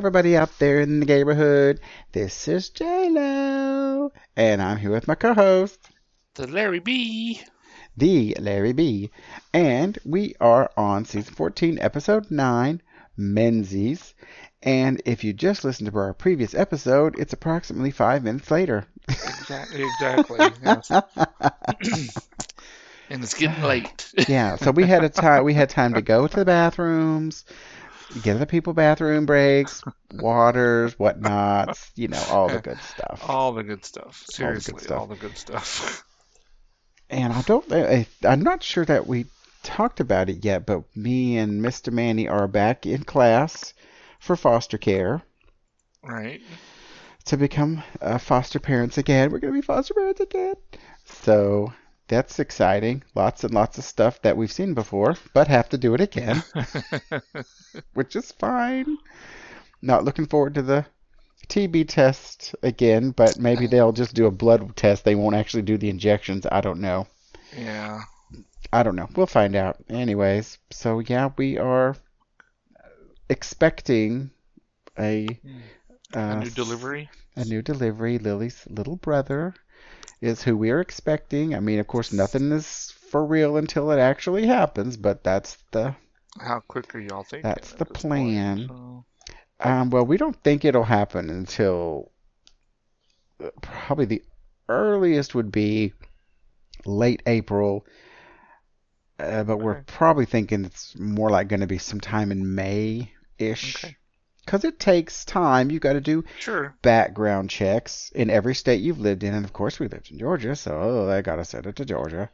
everybody out there in the neighborhood. This is J-Lo, and I'm here with my co-host, The Larry B. the Larry B. And we are on season 14, episode 9, Menzies. And if you just listened to our previous episode, it's approximately five minutes later. Exactly. Exactly. and it's getting late. yeah, so we had a time we had time to go to the bathrooms, get the people bathroom breaks, waters, whatnots, you know, all the good stuff. All the good stuff. good Seriously, stuff. all the good stuff. And I don't, I, I'm not sure that we talked about it yet, but me and Mr. Manny are back in class for foster care right. to become uh, foster parents again. We're going to be foster parents again. So that's exciting. Lots and lots of stuff that we've seen before, but have to do it again, which is fine. Not looking forward to the TB test again, but maybe they'll just do a blood test. They won't actually do the injections. I don't know. yeah. I don't know. We'll find out. Anyways, so yeah, we are expecting a A uh, new delivery. a new delivery. Lily's little brother is who we are expecting. I mean, of course, nothing is for real until it actually happens, but that's the How quick are y'all thinking? That's the plan. Point? So, um. Well, we don't think it'll happen until uh, probably the earliest would be late April. Uh, but we're probably thinking it's more like going to be sometime in May-ish. Okay. Because it takes time. You've got to do sure. background checks in every state you've lived in. And of course, we lived in Georgia, so oh, they got to send it to Georgia.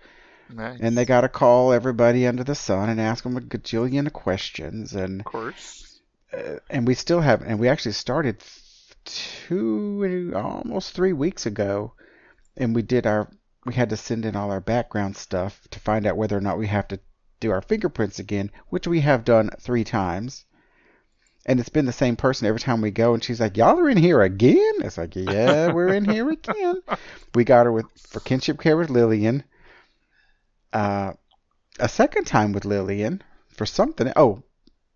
Nice. And they got to call everybody under the sun and ask them a gajillion questions. And Of course. uh, and we still have, and we actually started two, almost three weeks ago, and we did our, we had to send in all our background stuff to find out whether or not we have to do our fingerprints again, which we have done three times. And it's been the same person every time we go, and she's like, "Y'all are in here again?" It's like, "Yeah, we're in here again." We got her with for kinship care with Lillian. Uh, a second time with Lillian for something. Oh,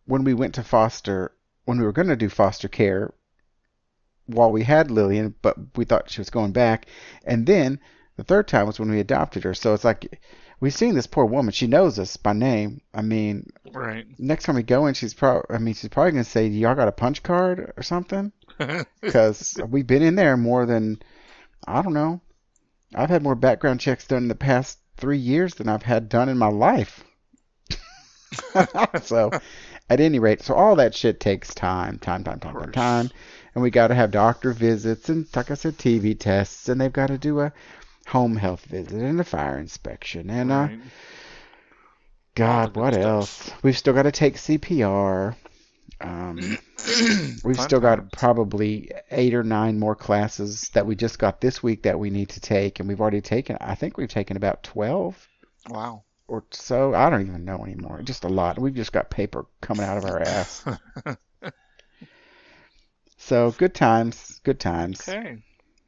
when we went to foster, when we were going to do foster care, while we had Lillian, but we thought she was going back, and then the third time was when we adopted her. So it's like we've seen this poor woman. She knows us by name. I mean, Right. next time we go in, she's probably. I mean, she's probably going to say, "Y'all got a punch card or something?" Because we've been in there more than I don't know. I've had more background checks done in the past three years than I've had done in my life. so, at any rate, so all that shit takes time, time, time, time, time, time, and we got to have doctor visits and, like I said, TB tests, and they've got to do a home health visit and a fire inspection, and uh, Right. God, what stuff. else? We've still got to take CPR. Um, we've Fun still got probably eight or nine more classes that we just got this week that we need to take, and we've already taken. I think we've taken about twelve Wow. or so. I don't even know anymore. Just a lot. We've just got paper coming out of our ass. so good times, good times. Okay.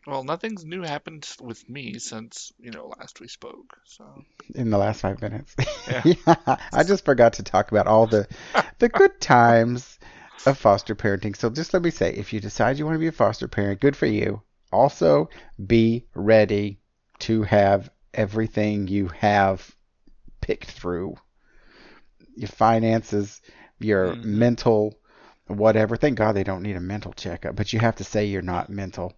Well, nothing's new happened with me since, you know, last we spoke. So, in the last five minutes. Yeah. yeah, I just forgot to talk about all the the good times of foster parenting. So just let me say, if you decide you want to be a foster parent, good for you. Also, be ready to have everything you have picked through. Your finances, your Mhm. mental, whatever. Thank God they don't need a mental checkup, but you have to say you're not mental.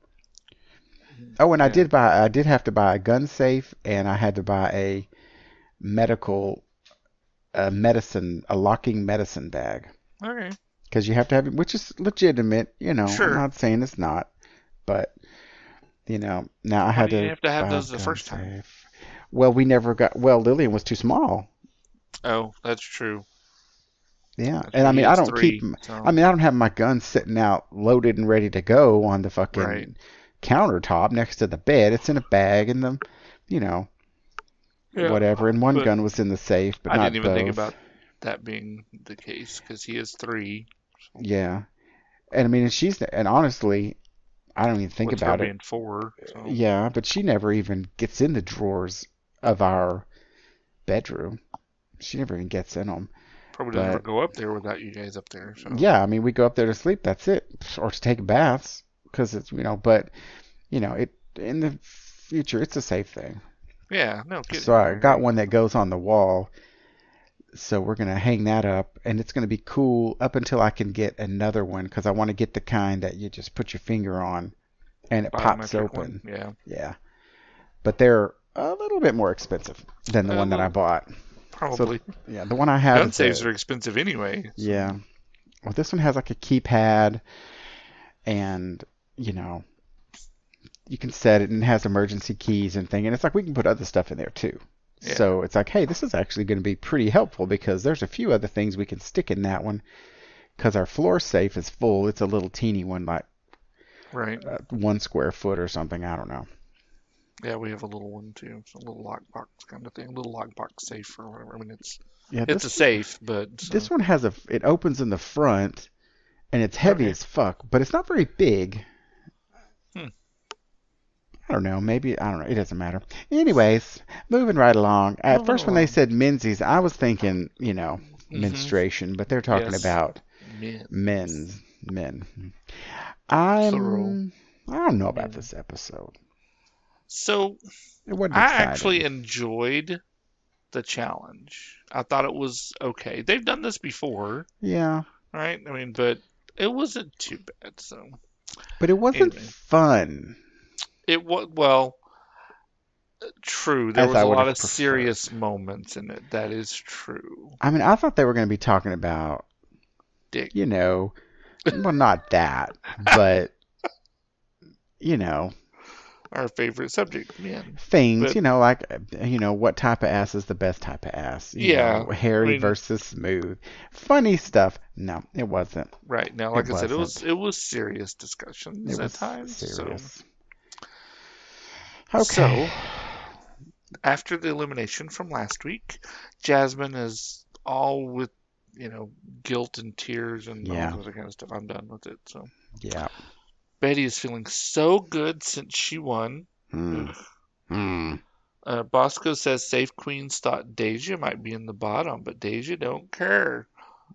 Oh, and I did buy. I did have to buy a gun safe, and I had to buy a medical, a medicine, a locking medicine bag, okay. because you have to have which is legitimate. You know, Sure. I'm not saying it's not, but you know, now I had to. you have to have those the first time? safe. Well, we never got. Well, Lillian was too small. Oh, that's true. Yeah, That's and I mean, I don't three, keep. so- I mean, I don't have my gun sitting out loaded and ready to go on the fucking Right. Countertop next to the bed. It's in a bag in the, you know, Yeah, whatever. And one gun was in the safe, but I not didn't even think about that being the case because he is three. So Yeah, and I mean, and she's and honestly, I don't even think with about it. four. So. Yeah, but she never even gets in the drawers of our bedroom. She never even gets in them. Probably doesn't ever go up there without you guys up there. So. Yeah, I mean, we go up there to sleep. That's it, or to take baths, because it's you know. But you know, it in the future, it's a safe thing. Yeah. No. Kidding. So I got one that goes on the wall. So we're gonna hang that up, and it's gonna be cool up until I can get another one, because I want to get the kind that you just put your finger on, and it pops open. one, Yeah. Yeah, but they're a little bit more expensive than the one that I uh-huh. bought. Probably. Yeah, the one I have. Gun safes a- are expensive anyway. so- Yeah. Well, this one has like a keypad, and you know, you can set it and it has emergency keys and thing, and it's like we can put other stuff in there too. Yeah. So it's like, hey, this is actually going to be pretty helpful because there's a few other things we can stick in that one. Because our floor safe is full. It's a little teeny one, like Right. uh, one square foot or something. I don't know. Yeah, we have a little one too. It's a little lockbox kind of thing. A little lockbox safe or whatever. I mean, it's Yeah, it's this, a safe, but this uh, one has a. It opens in the front, and it's heavy Okay. as fuck, but it's not very big. Hmm. I don't know. Maybe I don't know. It doesn't matter. Anyways, moving right along. At Moving first, when they said menses, I was thinking, you know, Mhm. menstruation, but they're talking Yes. about men. men's men. I'm. Plural. I don't know about this episode. So I actually enjoyed the challenge. I thought it was okay. They've done this before, yeah, right? I mean, but it wasn't too bad. So but it wasn't Anyway. fun. it was well. True, there As was I a lot of preferred. serious moments in it. That is true. I mean, I thought they were going to be talking about, Dick. you know, well, not that, but you know, Our favorite subject, man. things, But- you know, like you know, what type of ass is the best type of ass? You Yeah, know, hairy I mean- versus smooth, funny stuff. No, it wasn't. Right now, like It I said, it was it was serious discussions It at was times. So serious. So- Okay. after the elimination from last week, Jasmine is all with you know guilt and tears and Yeah. all that kind of stuff. I'm done with it. So yeah. Betty is feeling so good since she won. Hmm. Hmm. Uh, Bosco says Safe Queens thought Deja might be in the bottom, but Deja don't care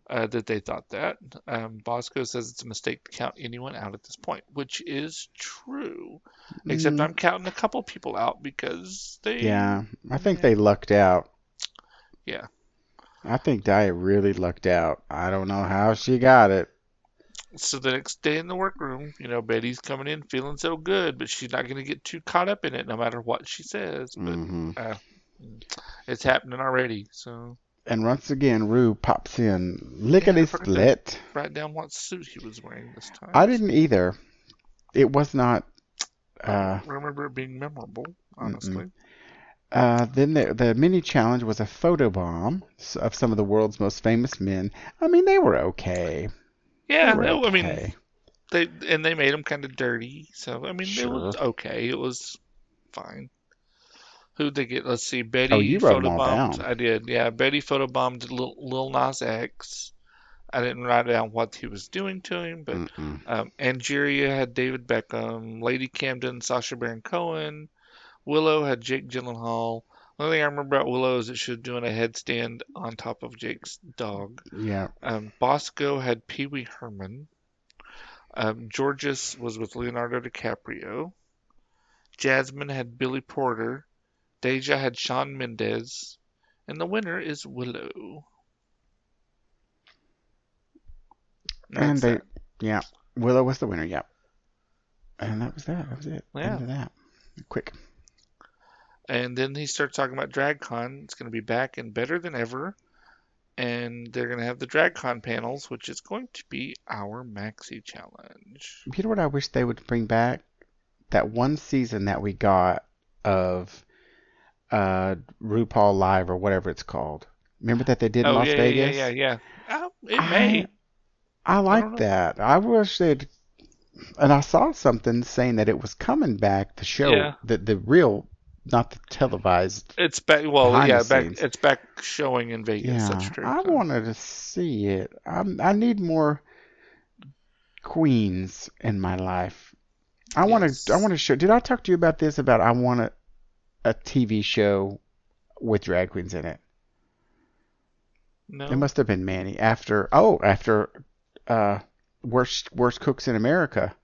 uh, that they thought that. Um, Bosco says it's a mistake to count anyone out at this point, which is true. Except Mm, I'm counting a couple people out because they. Yeah, I think Yeah. they lucked out. Yeah. I think Dia really lucked out. I don't know how she got it. So the next day in the workroom, you know, Betty's coming in feeling so good, but she's not going to get too caught up in it no matter what she says. But hmm it's happening already. So And once again, Ru pops in lickety Yeah, I forgot to- split. write down what suit he was wearing this time. I didn't either. It was not. Uh, remember it being memorable, honestly. uh, then the, the mini challenge was a photo bomb of some of the world's most famous men. I mean, they were okay. Yeah, They were no, I mean, okay. they and they made him kind of dirty. So I mean, it was okay. It was fine. Who'd they get? Let's see. Betty Oh, you wrote 'em all photobombed. down. I did. Yeah, Betty photobombed Lil, Lil Nas X. I didn't write down what he was doing to him, but Mm-mm. um, Angeria had David Beckham, Lady Camden, Sacha Baron Cohen, Willow had Jake Gyllenhaal. The only thing I remember about Willow is that she was doing a headstand on top of Jake's dog. Yeah. Um, Bosco had Pee Wee Herman. Um, Jorgeous was with Leonardo DiCaprio. Jasmine had Billy Porter. Deja had Shawn Mendes. And the winner is Willow. And they, that. yeah, Willow was the winner. Yep. And that was that. That was it. Yeah. End of that. Quick. And then he starts talking about DragCon. It's going to be back and better than ever. And they're going to have the DragCon panels, which is going to be our Maxi Challenge. You know what I wish they would bring back? That one season that we got of uh RuPaul Live or whatever it's called. Remember that they did in oh, Las yeah, Vegas? yeah, yeah, yeah. Oh, it I- may. I like know. that. I wish they'd. And I saw something saying that it was coming back. The show, Yeah. the the real, not the televised. It's back. Well, yeah, back. scenes. It's back showing in Vegas. Yeah, That's true. I So- wanted to see it. I'm, I need more queens in my life. I want to. I want to show. Did I talk to you about this? About I want a, a TV show with drag queens in it. No. It must have been Manny after. Oh, after uh, worst worst cooks in America.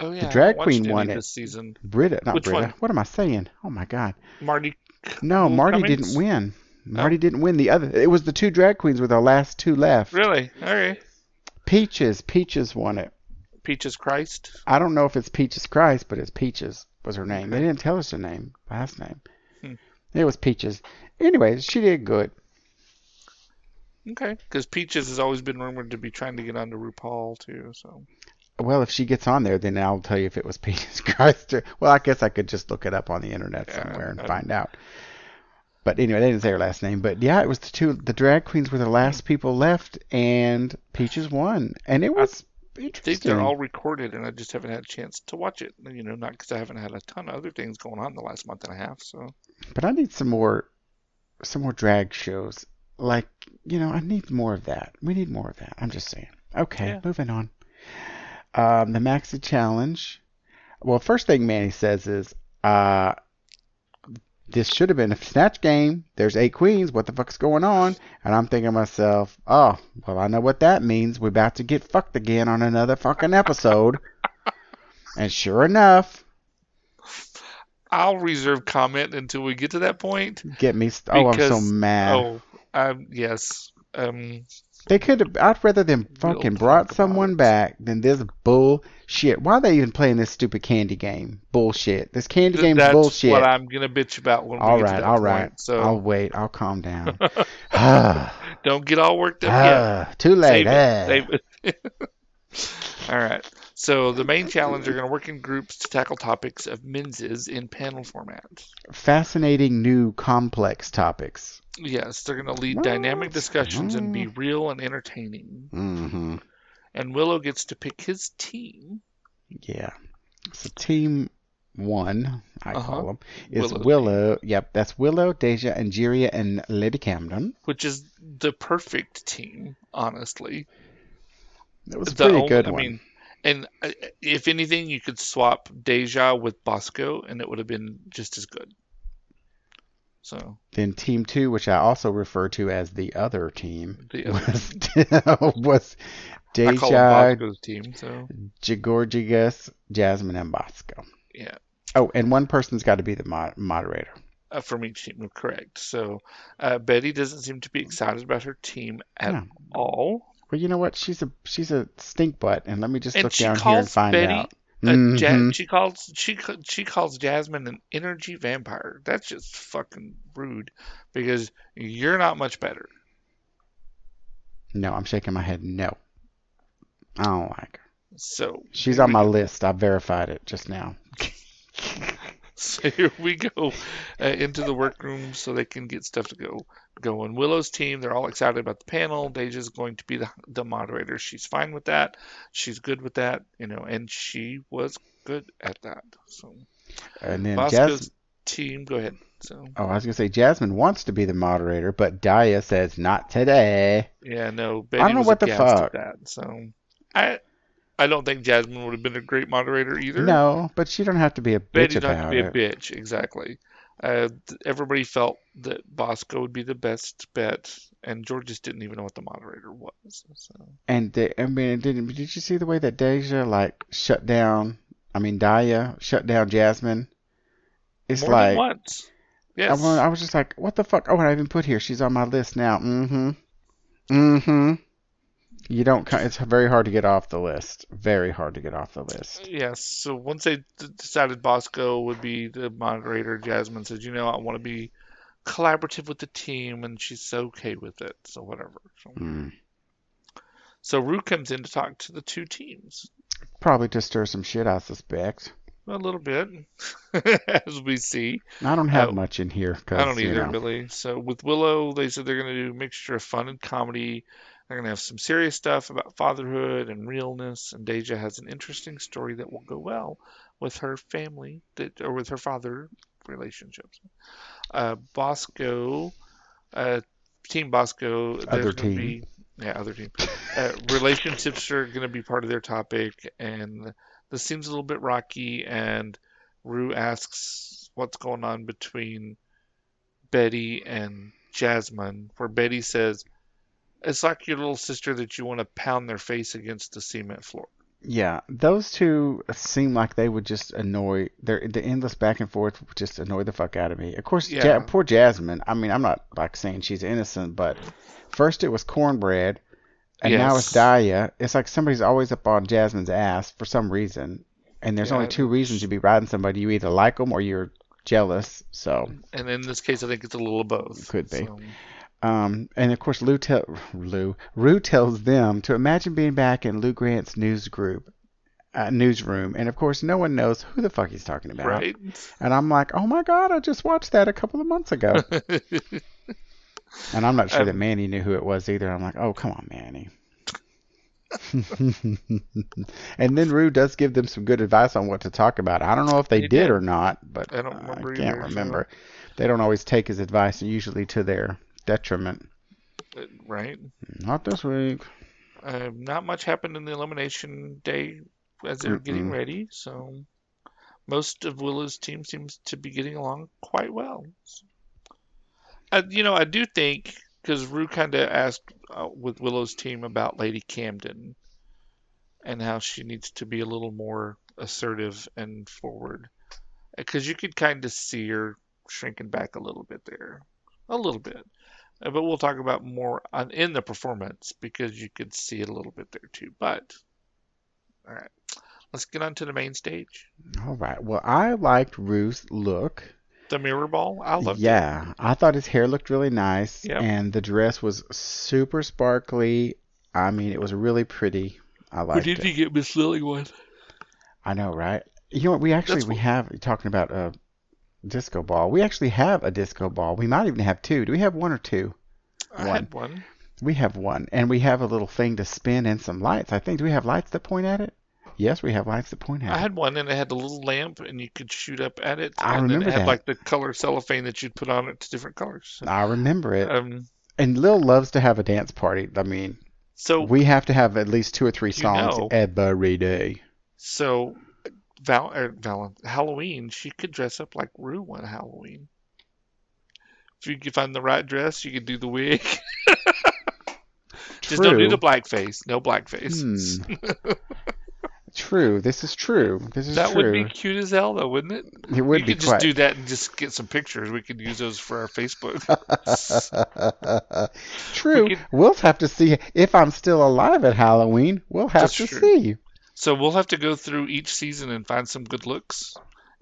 Oh yeah. I drag queen won it. this season. Britta, not Which Britta. one? What am I saying? Oh my God. Marty. No, Marty Cummings? didn't win. Marty didn't win. The other. It was the two drag queens with the last two left. Really? Okay. Peaches. Peaches won it. Peaches Christ. I don't know if it's Peaches Christ, but it's Peaches was her name. They didn't tell us her name, last name. Hmm. It was Peaches. Anyways, she did good. Okay. Because Peaches has always been rumored to be trying to get onto RuPaul too. So. Well, if she gets on there, then I'll tell you if it was Peaches Christ. Or, well, I guess I could just look it up on the internet somewhere and find out. But anyway, they didn't say her last name. But yeah, it was the two. The drag queens were the last people left, and Peaches won, and it was I think interesting. they're all recorded, and I just haven't had a chance to watch it. You know, not because I haven't had a ton of other things going on in the last month and a half. So. But I need some more, some more drag shows. Like you know, I need more of that. We need more of that. I'm just saying. Okay, Yeah. moving on. Um, the Maxi Challenge. Well, first thing Manny says is, uh, this should have been a snatch game. There's eight queens. What the fuck's going on? And I'm thinking to myself, oh, well, I know what that means. We're about to get fucked again on another fucking episode. and sure enough, I'll reserve comment until we get to that point. get me. St- oh, I'm so mad. Oh, um, yes. Um, They could have. I'd rather them fucking brought someone back than this bullshit. Why are they even playing this stupid candy game? Bullshit. This candy th- game's that's bullshit. what I'm gonna bitch about when we all get right, to that all point. right. So I'll wait. I'll calm down. don't get all worked up yet. too late. Save ah. it. Save it. all right. So the main challenge are going to work in groups to tackle topics of men's in panel format. Fascinating new complex topics. Yes, they're going to lead dynamic What? discussions and be Mm. real and entertaining. Mm-hmm. And Willow gets to pick his team. Yeah. So team one, I Uh-huh. call them, is Willow's Willow. Yep, that's Willow, Deja, and Angeria, and Lady Camden. which is the perfect team, honestly. It was a The pretty only- good I one. mean, and uh, if anything, you could swap Deja with Bosco, and it would have been just as good. So Then team two, which I also refer to as the other team, the other, was, was Deja, team. So Jorgeous, Jasmine, and Bosco. yeah, Oh, and one person's got to be the mo- moderator. uh, from each team, correct. So uh, Betty doesn't seem to be excited about her team at No. all. Well, you know what? She's a she's a stink butt, and let me just And look down here and find Betty out. Uh, Ja- she calls she she calls Jasmine an energy vampire. That's just fucking rude because you're not much better. No, I'm shaking my head. No, I don't like her. So She's on my list. I verified it just now. So here we go uh, into the workroom so they can get stuff to go going. Willow's team, they're all excited about the panel. Deja's going to be the, the moderator. She's fine with that. She's good with that, you know, and she was good at that. So And then Bosco's Jas- team, go ahead. So Oh, I was gonna say Jasmine wants to be the moderator, but Daya says not today. yeah, no, Betty don't know what the fuck. that. So I I don't think Jasmine would have been a great moderator either. No, but she don't have to be a bitch Betty about to be a bitch, exactly. Uh, everybody felt that Bosco would be the best bet, and George just didn't even know what the moderator was. So And they, I mean, did did you see the way that Deja like shut down? I mean, Daya shut down Jasmine. It's more like once. I, Yes. wa- I was just like, what the fuck? Oh, I even put here. She's on my list now. Mm-hmm. Mm-hmm. You don't. It's very hard to get off the list. Very hard to get off the list. Yes. So once they decided Bosco would be the moderator, Jasmine said, "You know, I want to be collaborative with the team," and she's okay with it. So whatever. So, Mm. so Ru comes in to talk to the two teams. Probably to stir some shit. I suspect. A little bit, as we see. I don't have Oh. much in here. I don't you either, know. really. So with Willow, they said they're going to do a mixture of fun and comedy. They're going to have some serious stuff about fatherhood and realness. And Deja has an interesting story that will go well with her family that, or with her father relationships. Uh, Bosco, uh, Team Bosco, Other team. be yeah, other team. Uh, relationships are going to be part of their topic, and this seems a little bit rocky. And Ru asks what's going on between Betty and Jasmine, where Betty says It's like your little sister that you want to pound their face against the cement floor. Yeah, those two seem like they would just annoy. Their the endless back and forth would just annoy the fuck out of me. Of course, Yeah. ja, poor Jasmine. I mean, I'm not like saying she's innocent, but first it was Kornbread, and now it's Yes. Daya. It's like somebody's always up on Jasmine's ass for some reason, and there's Yeah, only two reasons you'd be riding somebody. You either like them or you're jealous. So, And in this case, I think it's a little of both. Could be. So, um, and of course, Lou tell Lou Ru tells them to imagine being back in Lou Grant's news group. Uh, newsroom, and of course, no one knows who the fuck he's talking about. right? And I'm like, oh my god, I just watched that a couple of months ago. and I'm not sure that Manny knew who it was either. I'm like, oh come on, Manny. and then Ru does give them some good advice on what to talk about. I don't know if they did, did. or not, but I don't remember can't either, so- remember. They don't always take his advice, usually to their detriment. right? Not this week. Uh, not much happened in the elimination day as they were getting ready, so most of Willow's team seems to be getting along quite well. Uh, you know, I do think because Ru kind of asked uh, with Willow's team about Lady Camden and how she needs to be a little more assertive and forward, because you could kind of see her shrinking back a little bit there, a little bit. Uh, But we'll talk about more on, in the performance because you could see it a little bit there too. But all right, let's get on to the main stage. All right. Well, I liked Ruth's look. The mirror ball. I loved it. Yeah, I thought his hair looked really nice, Yep. and the dress was super sparkly. I mean, it was really pretty. I liked it. Did he get Miss Lily one? I know, right? You know what? We actually That's we what- have talking about a disco ball. We actually have a disco ball. We might even have two. Do we have one or two? I had one. We have one, and we have a little thing to spin and some lights. I think. Do we have lights that point at it? Yes, we have lights that point at I it. I had one, and it had a little lamp, and you could shoot up at it. I and then remember it had that. like the color cellophane that you'd put on it to different colors. I remember it. Um, and Lil loves to have a dance party. I mean, so we have to have at least two or three You songs know. every day. so Val, er, Val Halloween, she could dress up like Ru one Halloween. If you could find the right dress, you could do the wig. Just don't do the blackface. No blackface. Hmm. True. This is true. This is That would true. be cute as hell, though, wouldn't it? It would we be could just do that and just get some pictures. We could use those for our Facebook. True. We We'll have to see if I'm still alive at Halloween. We'll have That's to true. see. So we'll have to go through each season and find some good looks,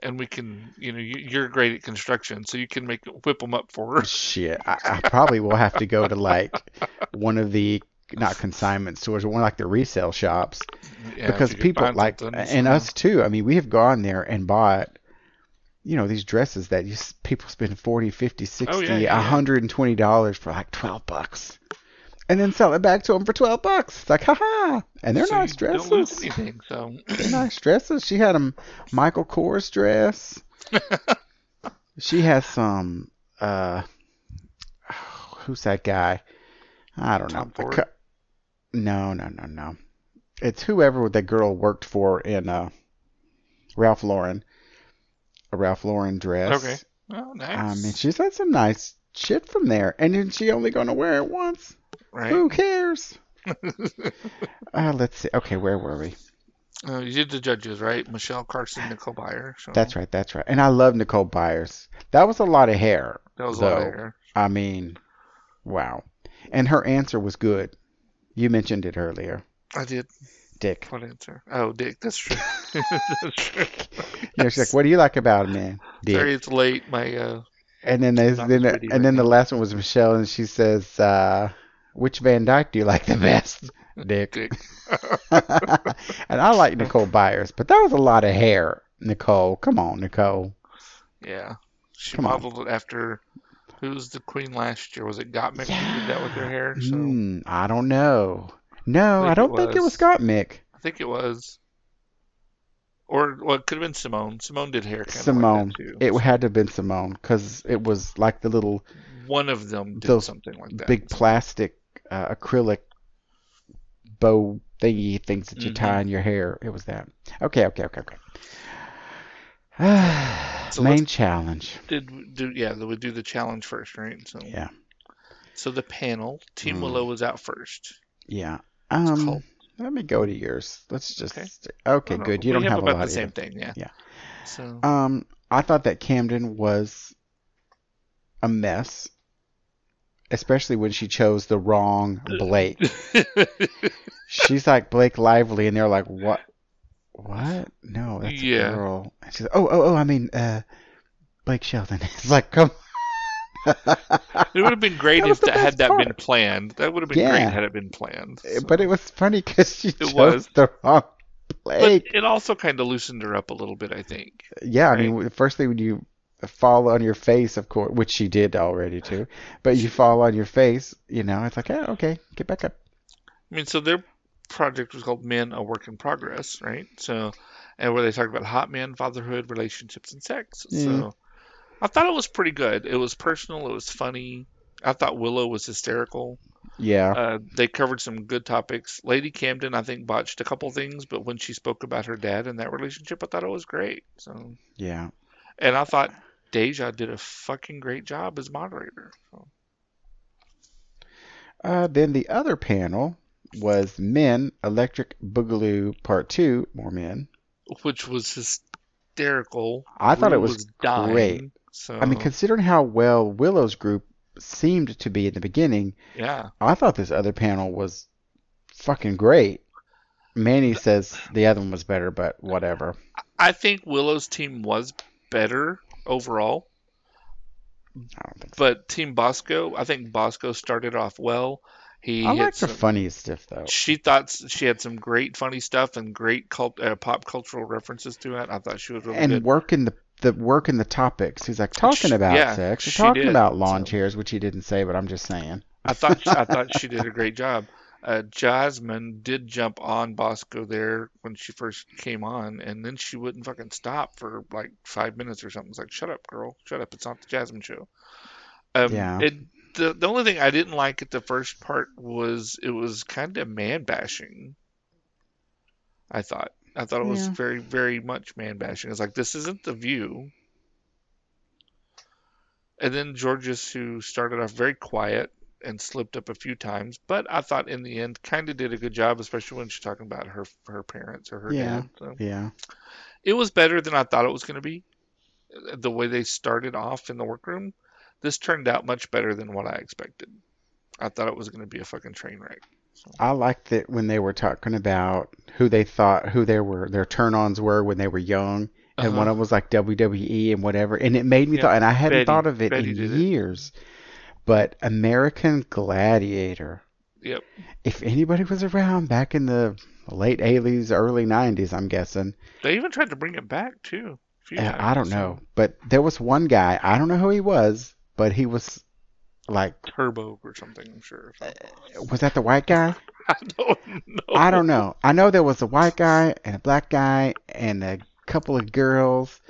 and we can, you know, you- you're great at construction, so you can make whip them up for her. Shit. I, I probably will have to go to like one of the not consignment stores, but one like the resale shops Yeah, because people like and us too. I mean, we have gone there and bought you know these dresses that you, people spend 40, 50, 60, Oh, yeah, yeah, yeah. 120 dollars for like 12 bucks. And then sell it back to them for 12 bucks. It's like, haha. And they're so nice dresses. Don't lose anything. So They're nice dresses. She had a Michael Kors dress. she has some. Uh, who's that guy? I don't Tom know. Co- No, no, no, no. It's whoever that girl worked for in uh, Ralph Lauren. A Ralph Lauren dress. okay. Oh, nice. I mean, she's had some nice shit from there, and then she only gonna wear it once. Right. Who cares? uh, let's see. Okay, where were we? Uh, you did the judges, right? Michelle Carson, Nicole Byer. So That's right. That's right. And I love Nicole Byers. That was a lot of hair. That was a lot of hair. I mean, wow. And her answer was good. You mentioned it earlier. I did. Dick. What answer? Oh, Dick. That's true. that's true. You know, she's like, "What do you like about him, man?" Dick. Sorry, it's late. My uh, and then there's then and right then the last one was Michelle, and she says, uh, "Which Van Dyke do you like the best?" Dick. Dick. and I like Nicole Byers, but that was a lot of hair. Nicole, come on, Nicole. Yeah. She Come on. modeled it after who was the queen last year? Was it Gottmik who did that with her hair? So Hmm, I don't know. No, I I, don't it think it was. Gottmik. I think it was. Or well, it could have been Simone. Simone did hair Simone. like too. It had to have been Simone because it was like the little One of them did those something like that. big plastic uh, acrylic bow thingy things that you Mhm. tie in your hair. It was that. Okay, okay, okay, okay. So Main challenge. Did do yeah? We do the challenge first, right? So Yeah. So the panel, Team Mm. Willow was out first. Yeah. Um, let me go to yours. Let's just. Okay. Okay, good. You We don't have, about a lot the same either. thing, yeah. Yeah. So Um, I thought that Camden was a mess, especially when she chose the wrong Blake. She's like Blake Lively, and they're like, "What? What? No, that's Yeah. a girl." And she's like, "Oh, oh, oh! I mean, uh, Blake Shelton." It's like, come. it would have been great That if that had that been planned. That would have been Yeah. great had it been planned. so. But it was funny because she chose was. the wrong But Blake. it also kind of loosened her up a little bit, I think. Yeah, I mean, the first thing when you fall on your face, of course, which she did already too, but you fall on your face, you know, it's like, oh, okay, get back up. I mean, so their project was called Men: A Work in Progress, right? So, and where they talked about hot men, fatherhood, relationships, and sex. Yeah. So, I thought it was pretty good. It was personal. It was funny. I thought Willow was hysterical. Yeah, Uh, they covered some good topics. Lady Camden, I think, botched a couple things, but when she spoke about her dad and that relationship, I thought it was great. So, yeah. and I thought Deja did a fucking great job as moderator. So, Uh, then the other panel was Men Electric Boogaloo Part Two, more men. which was hysterical. I thought it Ru was dying. great. So, I mean, considering how well Willow's group seemed to be in the beginning, yeah. I thought this other panel was fucking great. Manny says the other one was better, but whatever. I think Willow's team was better overall, think so. but Team Bosco, I think Bosco started off well. He I like her some- funny stuff though. She thought she had some great funny stuff and great cult, uh, pop cultural references to it. I thought she was really and good. working the the working the topics. He's like talking She- about yeah, sex, talking did, about lawn so. chairs, which he didn't say, but I'm just saying. I thought I thought she did a great job. Uh, Jasmine did jump on Bosco there when she first came on, and then she wouldn't fucking stop for like five minutes or something. It's like, shut up, girl, shut up. It's not the Jasmine show. Um, Yeah. It, the the only thing I didn't like at the first part was it was kind of man bashing. I thought. I thought it was Yeah. very very much man bashing. It's like this isn't the View. And then Jorgeous, who started off very quiet and slipped up a few times, but I thought in the end kind of did a good job, especially when she's talking about her her parents or her Yeah. dad. So Yeah. it was better than I thought it was going to be. The way they started off in the workroom, this turned out much better than what I expected. I thought it was going to be a fucking train wreck. I liked it when they were talking about who they thought who they were their turn-ons were when they were young, and one Uh-huh. of them was like WWE and whatever, and it made me Yeah, thought, and I hadn't Betty- thought of it Betty in years. it. But American Gladiator. Yep. If anybody was around back in the late 80s, early 90s, I'm guessing. They even tried to bring it back too. Uh, I don't know, but there was one guy. I don't know who he was, but he was like, Turbo or something. I'm sure. was that the white guy? I don't know. I don't know. I know there was a white guy and a black guy and a couple of girls.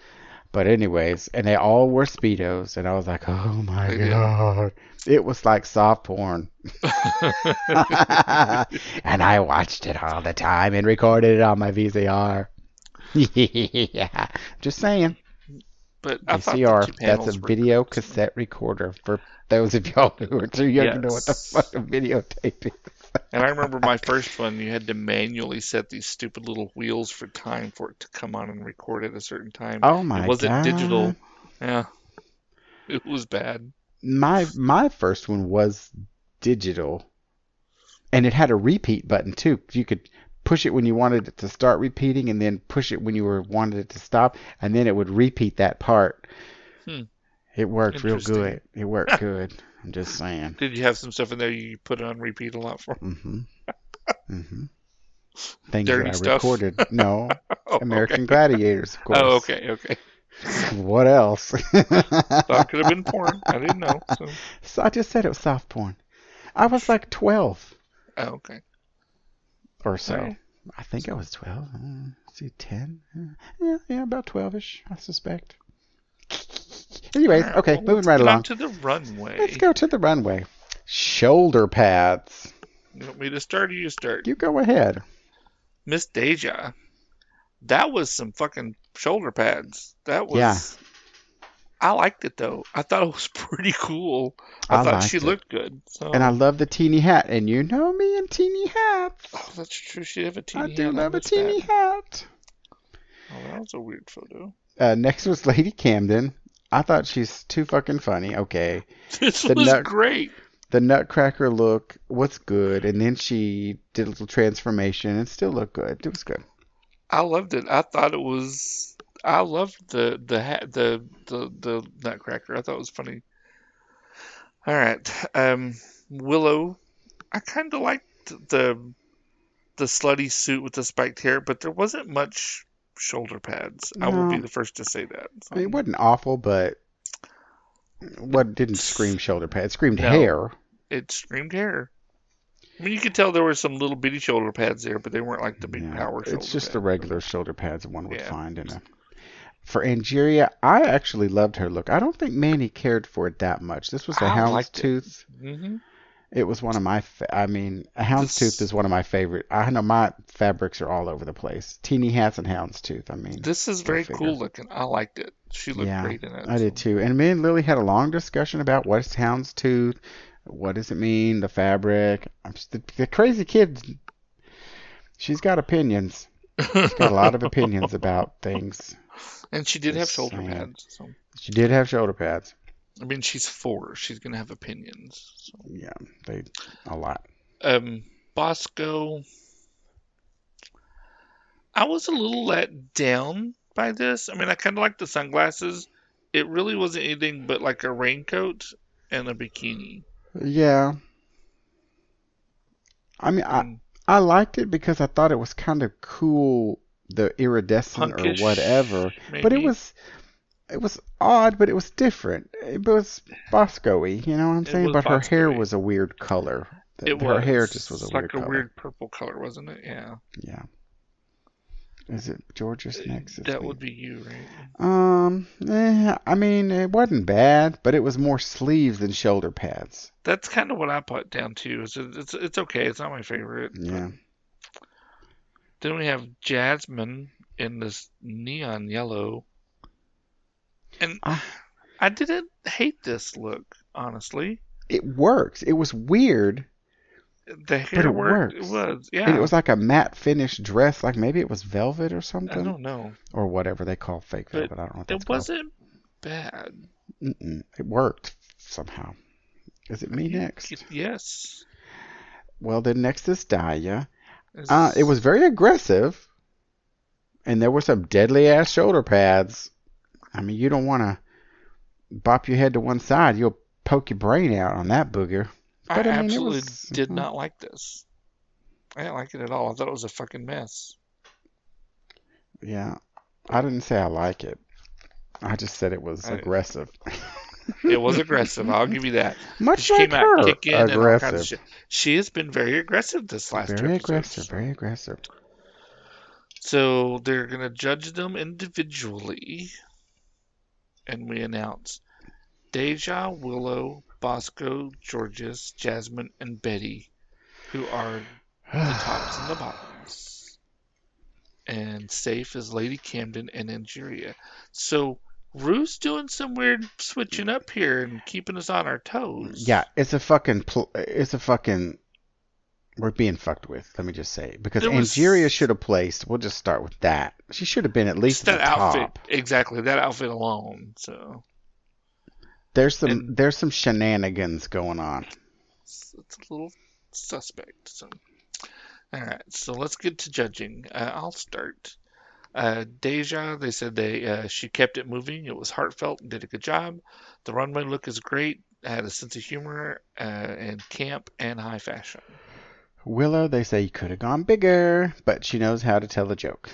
But anyways, and they all wore speedos, and I was like, "Oh my Yeah. god!" It was like soft porn, and I watched it all the time and recorded it on my VCR. yeah, just saying. But VCR, that's a video cassette recorder for those of y'all who are too young to know what the fuck a videotape is. And I remember my first one, you had to manually set these stupid little wheels for time for it to come on and record at a certain time. Oh my it wasn't god! digital. Yeah. It was bad. my my first one was digital and it had a repeat button too you could push it when you wanted it to start repeating and then push it when you were wanted it to stop and then it would repeat that part Hmm. it worked real good it worked good i'm just saying Did you have some stuff in there you put on repeat a lot for? Mm-hmm. mm-hmm. things Dirty that i stuff? recorded no Oh, american okay. gladiators of course Oh, okay, okay. what else Thought could have been porn. I didn't know. So. so i just said it was soft porn i was like 12 Oh, okay. or so. Alright. I think I was 12. Uh, see, 10? Uh, yeah, yeah, about 12ish, I suspect. Anyways, Alright, okay, moving right along. to the runway. Let's go to the runway. Shoulder pads. You want me to start or you start? You go ahead. Miss Deja. That was some fucking shoulder pads. That was. Yeah. I liked it though. I thought it was pretty cool. I, I thought liked she it. looked good. So. And I love the teeny hat. And you know me and teeny hats. oh, that's true. She had a teeny hat. I do hat. love a teeny that. hat. Oh, that was a weird photo. Uh, next was Lady Camden. I thought she's too fucking funny. Okay. This The was nut- great. The Nutcracker look was good. And then she did a little transformation and still looked good. It was good. I loved it. I thought it was. I loved the the hat the the the Nutcracker. I thought it was funny. All right, um, Willow. I kind of liked the the slutty suit with the spiked hair, but there wasn't much shoulder pads. I will be the first to say that. I mean, it wasn't awful, but what didn't scream shoulder pads? It screamed No. hair. It screamed hair. I mean, you could tell there were some little bitty shoulder pads there, but they weren't like the big Yeah, power shoulder it's just pads. the regular shoulder pads one would Yeah. find in a. For Angeria, I actually loved her look. I don't think Manny cared for it that much. This was a I liked it. It was one of my. Fa- I mean, a houndstooth This- is one of my favorite. I know my fabrics are all over the place. Teeny hats and houndstooth. I mean, This is very figure. cool looking. I liked it. She looked Yeah, great in it. I did too. And me and Lily had a long discussion about what's houndstooth, what does it mean, the fabric. I'm just, the, the crazy kid. She's got opinions. She's got a lot of opinions about things. and she did have shoulder pads. So She did have shoulder pads. I mean, she's four. She's gonna have opinions. So. Yeah, they a lot. Um, Bosco. I was a little let down by this. I mean, I kind of like the sunglasses. It really wasn't anything but like a raincoat and a bikini. Yeah. I mean, I I liked it because I thought it was kind of cool, the iridescent punkish, or whatever. But it was it was odd, but it was different. It was Bosco-y, you know what I'm saying? But her hair was a weird color. The- It her was. hair just was a It's weird like a color. weird purple color, wasn't it? Yeah. Yeah. Is it George's next? It's That would be you, right? Um, eh, I mean, it wasn't bad, but it was more sleeves than shoulder pads. That's kind of what I put down too. Is it- it's it's okay. It's not my favorite. Yeah. Then we have Jasmine in this neon yellow, and Ah. I didn't hate this look, honestly. It works. It was weird, The hair it worked. It was, yeah. and it was like a matte finish dress, like maybe it was velvet or something. I don't know. or whatever they call fake But velvet. I don't know what that's It wasn't bad. Mm-mm. It worked somehow. Is it me next? Yes. Well, then next is Daya. It's- Uh, it was very aggressive, and there were some deadly ass shoulder pads. I mean, you don't want to bop your head to one side; you'll poke your brain out on that booger. I, But I mean, it absolutely was- did mhm. not like this. I didn't like it at all. I thought it was a fucking mess. Yeah, I didn't say I like it. I just said it was I- aggressive. It was aggressive. I'll give you that. Much She like came out her, kicking and all kinds of aggressive. shit. She has been very aggressive this last Very episodes. aggressive. Very aggressive. So they're gonna judge them individually, and we announce Deja, Willow, Bosco, Jorgeous, Jasmine, and Betty, who are the tops and the bottoms. And safe is Lady Camden and Angeria. So Ru's doing some weird switching up here and keeping us on our toes. Yeah, it's a fucking. Pl- it's a fucking. We're being fucked with. Let me just say because There was- Angeria should have placed. We'll just start with that. She should have been at least that the outfit, top. exactly that outfit alone. So There's some. and- there's some shenanigans going on. it's, it's a little suspect. So, all right, so let's get to judging. Uh, I'll start. Uh, Deja, they said they uh, she kept it moving. It was heartfelt and did a good job. The runway look is great. Had a sense of humor uh, and camp and high fashion. Willow, they say you could have gone bigger, but she knows how to tell a joke.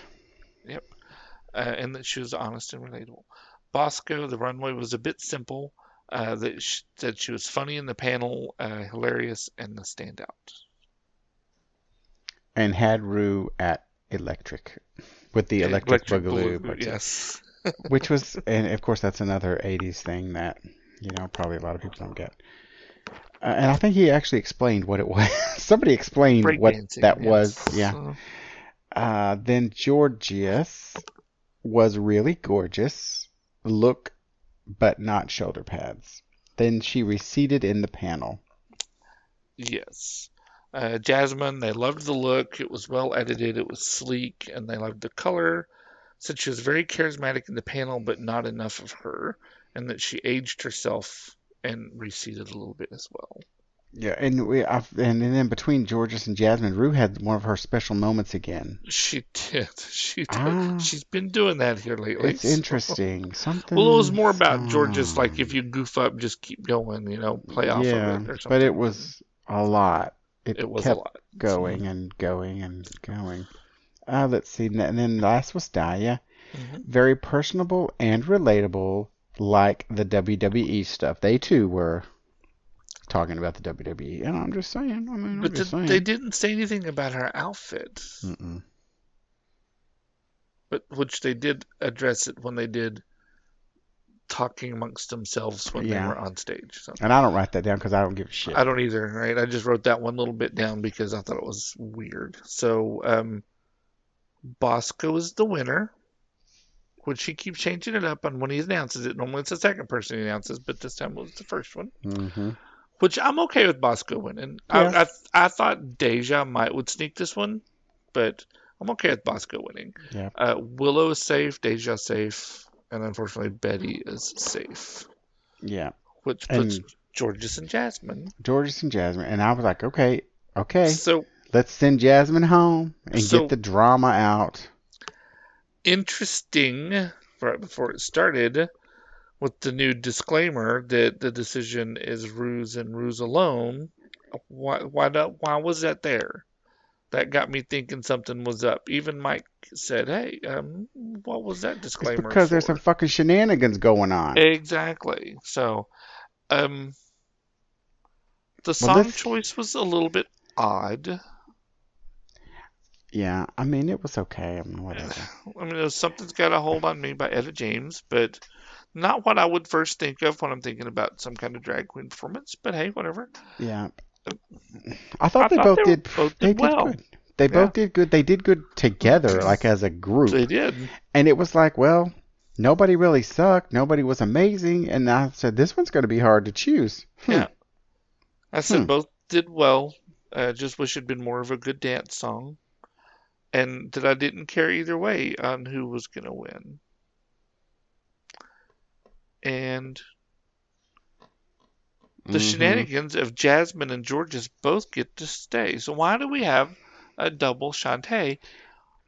uh, and that she was honest and relatable. Bosco, the runway was a bit simple. Uh, that she said she was funny in the panel, uh, hilarious, and the standout. And had Ru at Electric with the Electric, Boogaloo, Boogaloo, yes. which was, and of course that's another '80s thing that you know probably a lot of people don't get. Uh, and I think he actually explained what it was. Somebody explained what Breakdancing, that yes. was. Yeah. Uh, then Jorgeous was really gorgeous. Look but not shoulder pads. Then she receded in the panel. Yes. Uh, Jasmine, they loved the look. It was well edited. It was sleek, and they loved the color. Said she was very charismatic in the panel, but not enough of her, and that she aged herself and receded a little bit as well. Yeah, and we I've, and then between Jorgeous and Jasmine, Ru had one of her special moments again. She did. She did. Ah. She's been doing that here lately. It's so- interesting. Something. Well, it was more about Jorgeous, like, um, if you goof up, just keep going, you know, play off yeah, of it or something. but it was a lot. It, It was kept a lot. going and going and going. Uh, let's see. And then last was Daya. Mhm. Very personable and relatable, like the WWE stuff. They too were talking about the WWE, and I'm just saying. I mean, But just saying. they didn't say anything about her outfit, Mm-mm. but which they did address it when they did talking amongst themselves when Yeah. they were on stage. And I don't write that down because I don't give a shit. I don't either, right? I just wrote that one little bit down because I thought it was weird. So um, Bosco is the winner, which she keeps changing it up on when he announces it. Normally it's the second person he announces, but this time it was the first one. hmm which I'm okay with Bosco winning. Yeah. I, I I thought Deja might would sneak this one, but I'm okay with Bosco winning. Yeah. Uh, Willow is safe, Deja safe, and unfortunately Betty is safe, Yeah. which puts And- Jorgeous and Jasmine. Jorgeous and Jasmine, and I was like, okay, okay, So let's send Jasmine home and So- get the drama out. Interesting. Right before it started, with the new disclaimer that the decision is Ru's and Ru's alone. Why why why was that there? That got me thinking something was up. Even Mike said, "Hey, um, what was that It's disclaimer because there's some fucking shenanigans going on. Exactly. So, um, the Well, song this- choice was a little bit odd. Yeah, I mean, it was okay. I mean, whatever. I mean, something's got a hold on me by Etta James, but not what I would first think of when I'm thinking about some kind of drag queen performance. But hey, whatever. Yeah. I thought I they thought both they did. both they did did well. good. They Yeah. both did good. They did good together, like as a group. They did. And it was like, well, nobody really sucked. Nobody was amazing. And I said, this one's going to be hard to choose. Hmm. Yeah. I said Hmm. both did well. Uh, just wish it'd been more of a good dance song. And that I didn't care either way on who was going to win. And the Mhm. shenanigans of Jasmine and Jorgeous both get to stay. So why do we have a double shantay?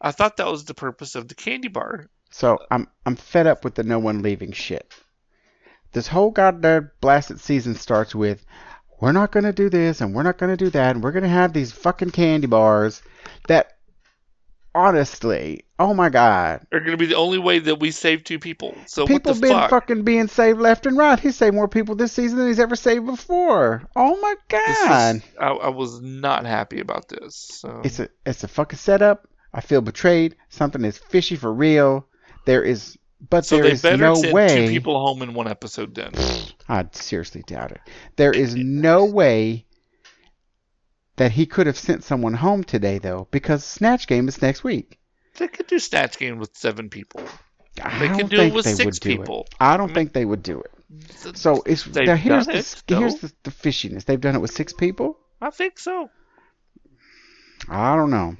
I thought that was the purpose of the candy bar. So I'm I'm fed up with the no one leaving shit. This whole goddamn blasted season starts with we're not gonna do this and we're not gonna do that and we're gonna have these fucking candy bars that honestly, oh my god. Are going to be the only way that we save two people. So People what the been fuck? fucking being saved left and right. He saved more people this season than he's ever saved before. Oh my This is- god. I, I was not happy about this. So. It's a it's a fucking setup. I feel betrayed. Something is fishy for real. There is but so there they is better no send way two people home in one episode then. I seriously doubt it. There is no way that he could have sent someone home today, though, because Snatch Game is next week. They could do Snatch Game with seven people. I They could do it with six people. it. I don't I mean- think they would do it. So it's now here's the it, here's the, the fishiness. They've done it with six people. I think so. I don't know.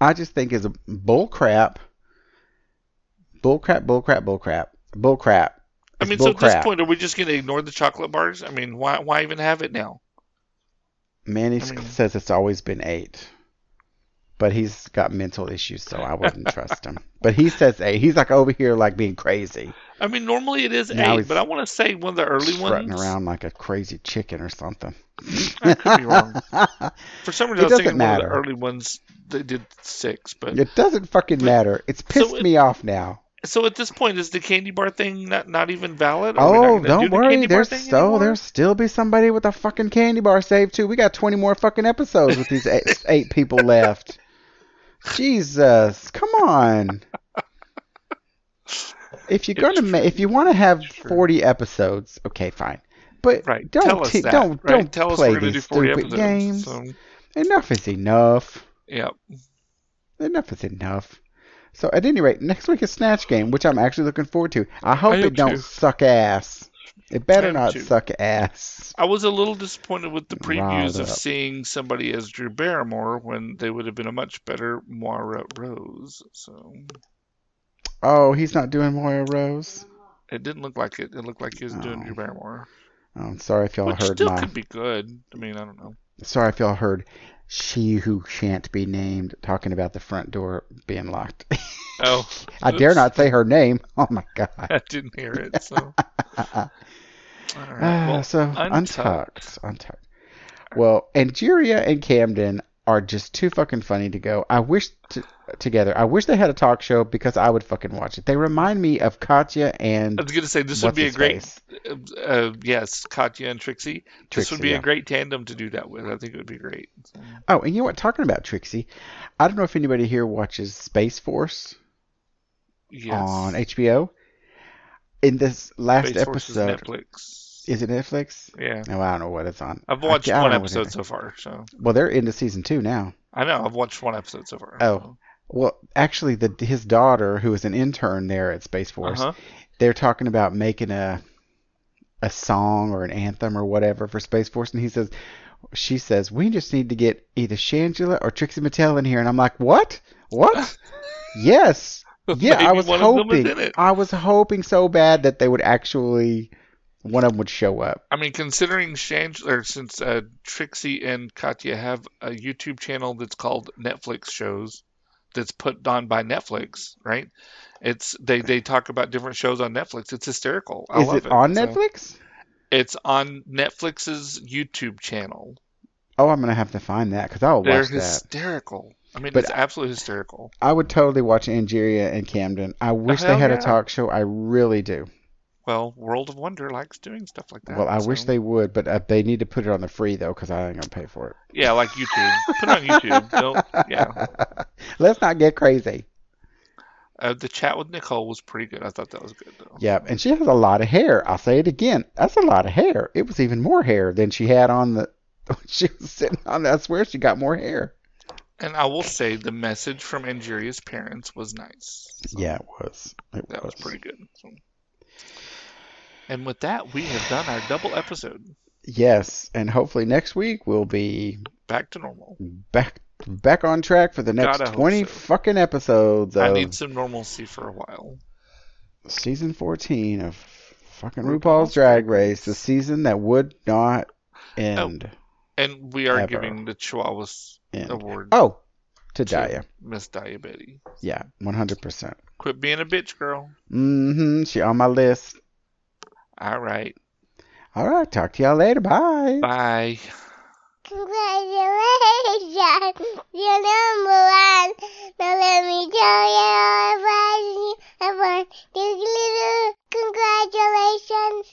I just think it's a bull crap. Bull crap. Bull crap. Bull crap. Bull crap. I mean, so at this point, are we just going to ignore the chocolate bars? I mean, why why even have it now? Manny I mean- says it's always been eight. But he's got mental issues, so I wouldn't trust him. But he says eight. He's like over here like being crazy. I mean, normally it is Now eight, but I want to say one of the early strutting ones. around like a crazy chicken or something. I could be wrong. For some reason, It I was thinking doesn't one of matter. the early ones they did six. But It doesn't fucking matter. It's pissed So it- me off now. So at this point, is the candy bar thing not not even valid? Are not Oh, do don't the worry. bar There's thing so anymore? there'll still be somebody with a fucking candy bar saved too. We got 20 more fucking episodes with these eight, eight people left. Jesus, come on. If you're It's gonna ma- if you want to have 40 eepisodes, okay, fine. But Right. don't Tell us te- that. don't right? don't Tell us play we're going to do these 40 stupid episodes. games. So, Enough is enough. Yep. Enough is enough. So at any rate, next week is Snatch Game, which I'm actually looking forward to. I hope I it don't too. suck ass. It better not too. suck ass. I was a little disappointed with the previews Riled of up. seeing somebody as Drew Barrymore when they would have been a much better Moira Rose. So Oh, he's not doing Moira Rose. it didn't look like it. It looked like he was doing Oh. Drew Barrymore, Oh, I'm sorry if y'all which heard still my. could be good. I mean, I don't know. Sorry if y'all heard she who shan't be named talking about the front door being locked. Oh, I dare not say her name. Oh my god. I didn't hear it. So right. Ah, Well, so Untucked. untucked, untucked. Well, and Angeria and Camden are just too fucking funny to go. I wish to, together. I wish they had a talk show because I would fucking watch it. They remind me of Katya and I was gonna say this would be a great. face? Uh, yes, Katya and Trixie. This would be yeah. a great tandem to do that with. I think it would be great. Oh, and you know what? Talking about Trixie, I don't know if anybody here watches Space Force yes. on HBO. In this last Space episode, Netflix. Is it Netflix? Yeah. No, I don't know what it's on. I've watched ca- I one don't know what it episode so far, so Well, they're into season two now. I know I've watched one episode so far. Oh, Well, actually, the his daughter, who is an intern there at Space Force, huh. they're talking about making a a song or an anthem or whatever for Space Force, and he says, she says, we just need to get either Shangela or Trixie Mattel in here, and I'm like, what? What? yes. Yeah, I was one of them is hoping. I was hoping so bad that they would actually, one of them would show up. I mean, considering Shang, or since uh, Trixie and Katya have a YouTube channel that's called Netflix shows, that's put on by Netflix, right? It's they they talk about different shows on Netflix. It's hysterical. I Is love it on So, Netflix? it's on Netflix's YouTube channel. Oh, I'm gonna have to find that because I'll They're watch that. hysterical. I mean, But- it's absolutely hysterical. I would totally watch Angeria and Camden. I wish they had yeah. a talk show. I really do. Well, World of Wonder likes doing stuff like that. Well, I wish they would, but uh, they need to put it on the free though, because I ain't gonna pay for it. Yeah, like YouTube. Put it on YouTube. Don't. Yeah. Let's not get crazy. Uh, the chat with Nicole was pretty good. I thought that was good though. Yeah, and she has a lot of hair. I'll say it again. That's a lot of hair. It was even more hair than she had on the. when She was sitting on. I swear she got more hair. And I will say the message from Angeria's parents was nice. So Yeah, it was. It That was was pretty good. So. And with that, we have done our double episode. Yes, and hopefully next week we'll be Back to normal. back back on track for the next hope twenty so. fucking episodes I need some normalcy for a while. season fourteen of fucking RuPaul's RuPaul's Drag Race, the season that would not end. And we are Ever. giving the Chihuahuas end. award Oh, to to Daya. Miss Diabetes. Yeah, one hundred percent. Quit being a bitch, girl. Mm-hmm. She on my list. All right. All right. Talk to y'all later. Bye. Bye. Congratulations, you're number one. Now let me tell you, everybody, everyone, congratulations.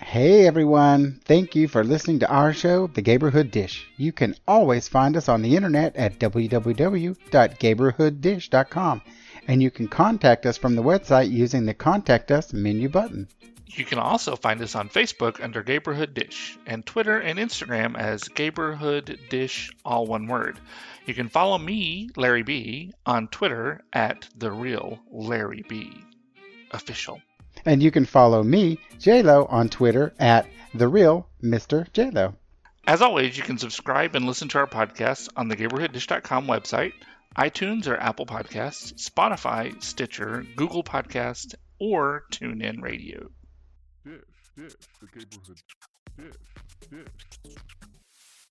Hey everyone. Thank you for listening to our show, The Gayborhood Dish. You can always find us on the internet at www.gayborhooddish.com, and you can contact us from the website using the Contact Us menu button. You can also find us on Facebook under Gayborhood Dish and Twitter and Instagram as Gayborhood Dish, all one word. You can follow me, Larry B, on Twitter at the real Larry B. Official. And you can follow me, JLo, on Twitter at the real Mr. JLo. As always, you can subscribe and listen to our podcasts on the GayborhoodDish.com website, iTunes or Apple Podcasts, Spotify, Stitcher, Google Podcasts, or TuneIn Radio. Dish, dish, the neighborhood. Dish, dish.